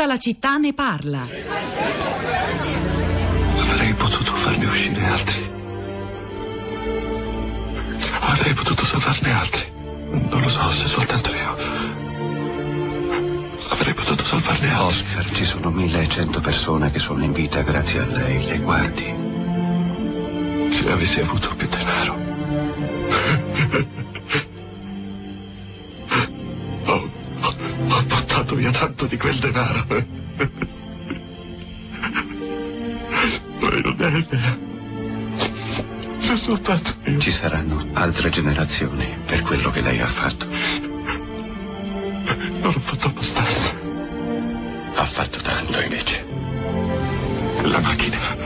Tutta la città ne parla. Avrei potuto farne uscire altri. Avrei potuto salvarne altri. Non lo so se soltanto io. Avrei potuto salvarne altri. Oscar, ci sono 1100 persone che sono in vita grazie a lei. Le guardi. Se avessi avuto più denaro. Via tanto di quel denaro. Poi non è idea. Se soltanto io. Ci saranno altre generazioni per quello che lei ha fatto. Non ho fatto abbastanza. Ha fatto tanto invece. La macchina.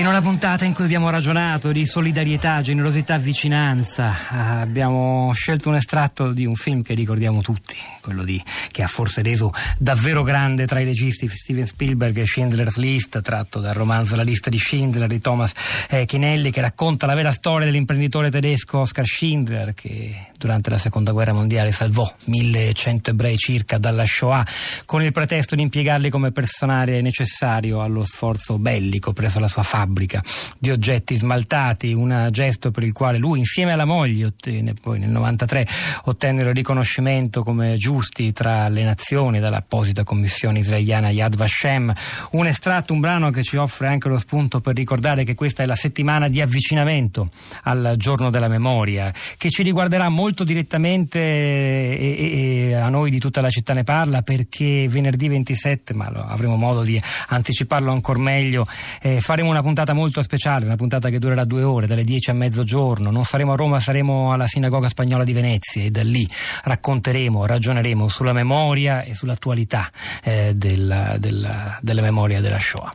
In una puntata in cui abbiamo ragionato di solidarietà, generosità, vicinanza, eh, abbiamo scelto un estratto di un film che ricordiamo tutti, quello di, che ha forse reso davvero grande tra i registi Steven Spielberg e Schindler's List, tratto dal romanzo La lista di Schindler di Thomas eh, Chinelli, che racconta la vera storia dell'imprenditore tedesco Oskar Schindler, che durante la seconda guerra mondiale salvò 1100 ebrei circa dalla Shoah, con il pretesto di impiegarli come personale necessario allo sforzo bellico presso la sua fabbrica di oggetti smaltati, un gesto per il quale lui insieme alla moglie ottenne, poi nel 93 ottennero il riconoscimento come giusti tra le nazioni dall'apposita commissione israeliana Yad Vashem, un estratto, un brano che ci offre anche lo spunto per ricordare che questa è la settimana di avvicinamento al giorno della memoria, che ci riguarderà molto direttamente e, e, e a noi di tutta la città ne parla perché venerdì 27, ma avremo modo di anticiparlo ancora meglio, eh, faremo una puntata molto speciale, una puntata che durerà due ore, dalle 10 a mezzogiorno. Non saremo a Roma, saremo alla Sinagoga Spagnola di Venezia e da lì racconteremo, ragioneremo sulla memoria e sull'attualità eh, della, della, della memoria della Shoah.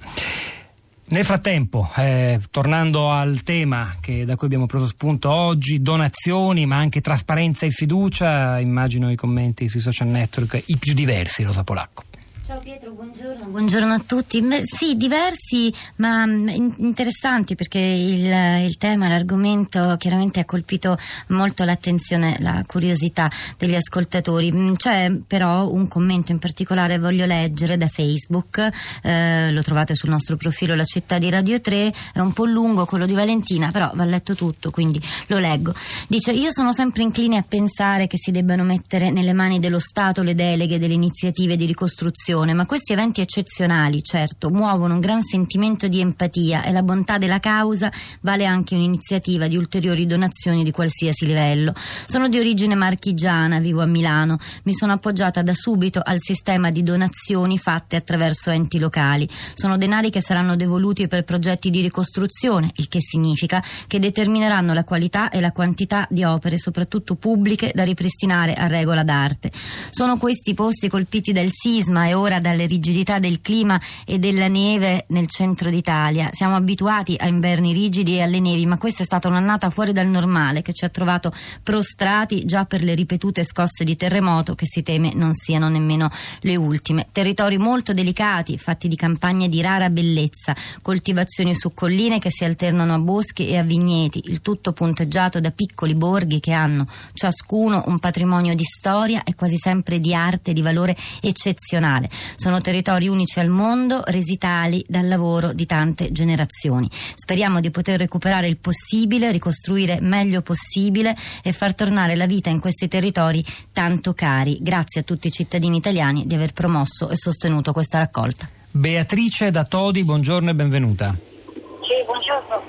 Nel frattempo, eh, tornando al tema che, da cui abbiamo preso spunto oggi, donazioni ma anche trasparenza e fiducia, immagino i commenti sui social network i più diversi, Rosa Polacco. Ciao Pietro, buongiorno. Buongiorno a tutti. Beh, sì, diversi ma in- interessanti perché il, il, tema, l'argomento chiaramente ha colpito molto l'attenzione, la curiosità degli ascoltatori. C'è però un commento in particolare voglio leggere da Facebook, eh, lo trovate sul nostro profilo La città di Radio 3, è un po' lungo quello di Valentina, però va letto tutto, quindi lo leggo. Dice io sono sempre incline a pensare che si debbano mettere nelle mani dello Stato le deleghe delle iniziative di ricostruzione ma questi eventi eccezionali, certo, muovono un gran sentimento di empatia e la bontà della causa vale anche un'iniziativa di ulteriori donazioni di qualsiasi livello. Sono di origine marchigiana, vivo a Milano, mi sono appoggiata da subito al sistema di donazioni fatte attraverso enti locali. Sono denari che saranno devoluti per progetti di ricostruzione, il che significa che determineranno la qualità e la quantità di opere, soprattutto pubbliche, da ripristinare a regola d'arte. Sono questi posti colpiti dal sisma e ora dalle rigidità del clima e della neve nel centro d'Italia. Siamo abituati a inverni rigidi e alle nevi, ma questa è stata un'annata fuori dal normale che ci ha trovato prostrati già per le ripetute scosse di terremoto che si teme non siano nemmeno le ultime. Territori molto delicati, fatti di campagne di rara bellezza, coltivazioni su colline che si alternano a boschi e a vigneti, il tutto punteggiato da piccoli borghi che hanno ciascuno un patrimonio di storia e quasi sempre di arte di valore eccezionale. Sono territori unici al mondo, resi tali dal lavoro di tante generazioni. Speriamo di poter recuperare il possibile, ricostruire meglio possibile e far tornare la vita in questi territori tanto cari. Grazie a tutti i cittadini italiani di aver promosso e sostenuto questa raccolta. Beatrice da Todi, buongiorno e benvenuta. Sì, buongiorno.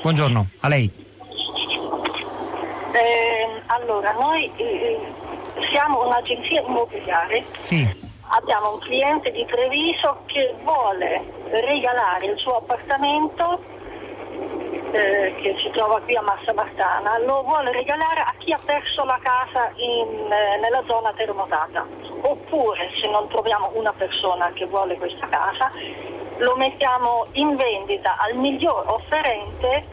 Buongiorno, a lei. Eh, allora, noi eh, siamo un'agenzia immobiliare. Sì abbiamo un cliente di Treviso che vuole regalare il suo appartamento eh, che si trova qui a Massa Martana, lo vuole regalare a chi ha perso la casa in, eh, nella zona terremotata. Oppure, se non troviamo una persona che vuole questa casa, lo mettiamo in vendita al miglior offerente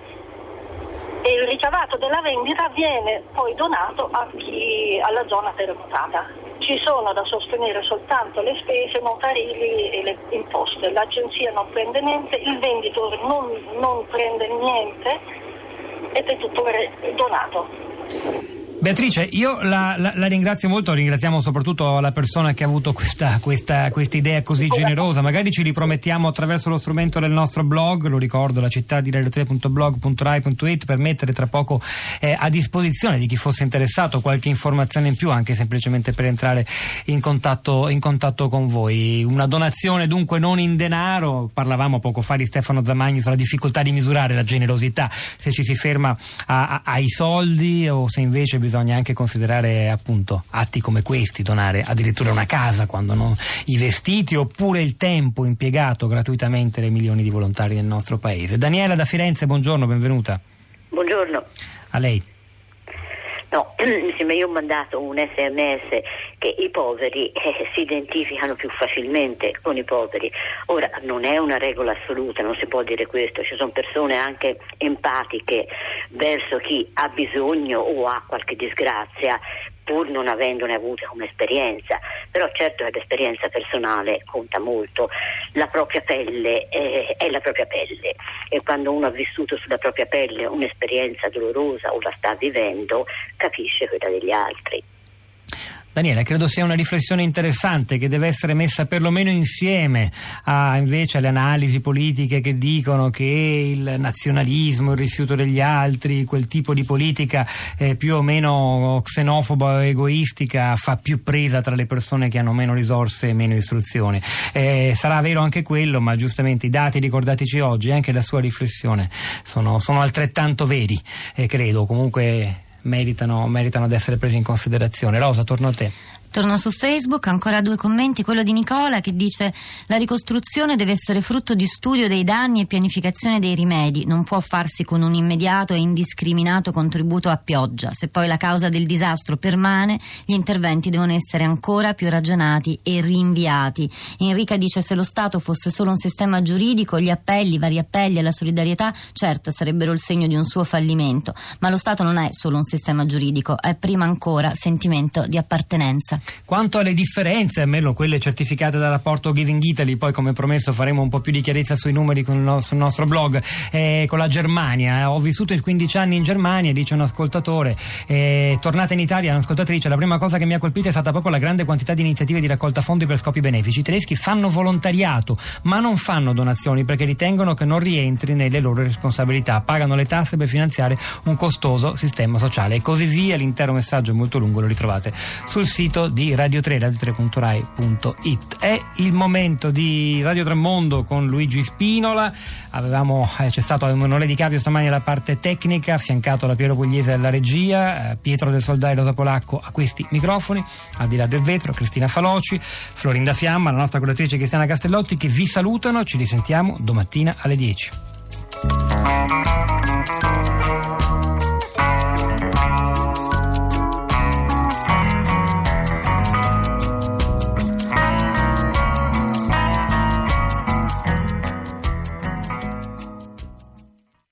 e il ricavato della vendita viene poi donato chi, alla zona terremotata. Ci sono da sostenere soltanto le spese notarili e le imposte, l'agenzia non prende niente, il venditore non, non prende niente ed è tutto donato. Beatrice, io la, la, la, ringrazio molto, ringraziamo soprattutto la persona che ha avuto questa, questa, idea così generosa. Magari ci ripromettiamo attraverso lo strumento del nostro blog, lo ricordo, la città di radio3.blog.rai.it per mettere tra poco eh, a disposizione di chi fosse interessato qualche informazione in più, anche semplicemente per entrare in contatto, in contatto con voi. Una donazione dunque non in denaro, parlavamo poco fa di Stefano Zamagni sulla difficoltà di misurare la generosità, se ci si ferma a, a, ai soldi o se invece bisogna bisogna anche considerare appunto atti come questi, donare addirittura una casa quando non i vestiti oppure il tempo impiegato gratuitamente dai milioni di volontari del nostro paese. Daniela da Firenze, buongiorno, benvenuta. Buongiorno. A lei. No, insieme io ho mandato un sms che i poveri eh, si identificano più facilmente con i poveri. Ora non è una regola assoluta, non si può dire questo, ci sono persone anche empatiche verso chi ha bisogno o ha qualche disgrazia pur non avendone avute come esperienza, però certo l'esperienza personale conta molto, la propria pelle eh, è la propria pelle. E quando uno ha vissuto sulla propria pelle un'esperienza dolorosa o la sta vivendo capisce quella degli altri. Daniele, credo sia una riflessione interessante che deve essere messa perlomeno insieme a, invece alle analisi politiche che dicono che il nazionalismo, il rifiuto degli altri, quel tipo di politica eh, più o meno xenofoba o egoistica fa più presa tra le persone che hanno meno risorse e meno istruzione. Eh, sarà vero anche quello, ma giustamente i dati ricordatici oggi e anche la sua riflessione sono, sono altrettanto veri, eh, credo. Comunque meritano, meritano di essere presi in considerazione. Rosa, torno a te. Torno su Facebook, ancora due commenti, quello di Nicola che dice la ricostruzione deve essere frutto di studio dei danni e pianificazione dei rimedi, non può farsi con un immediato e indiscriminato contributo a pioggia. Se poi la causa del disastro permane, gli interventi devono essere ancora più ragionati e rinviati. Enrica dice se lo Stato fosse solo un sistema giuridico, gli appelli, i vari appelli alla solidarietà, certo sarebbero il segno di un suo fallimento, ma lo Stato non è solo un sistema giuridico, è prima ancora sentimento di appartenenza. Quanto alle differenze, almeno quelle certificate dal rapporto Giving Italy, poi come promesso faremo un po' più di chiarezza sui numeri no, sul nostro blog, eh, con la Germania. Ho vissuto 15 anni in Germania, dice un ascoltatore, eh, tornata in Italia, un'ascoltatrice, la prima cosa che mi ha colpito è stata proprio la grande quantità di iniziative di raccolta fondi per scopi benefici. I tedeschi fanno volontariato, ma non fanno donazioni perché ritengono che non rientri nelle loro responsabilità, pagano le tasse per finanziare un costoso sistema sociale e così via. L'intero messaggio è molto lungo, lo ritrovate sul sito di Radio 3, radio3.rai.it. È il momento di Radio Tremondo con Luigi Spinola. Avevamo, eh, c'è stato Emanuele Di Capio stamani alla parte tecnica, affiancato da Piero Pugliese alla regia, eh, Pietro del Soldai Rosa Polacco a questi microfoni, al di là del vetro, Cristina Faloci, Florinda Fiamma, la nostra curatrice Cristiana Castellotti che vi salutano. Ci risentiamo domattina alle 10.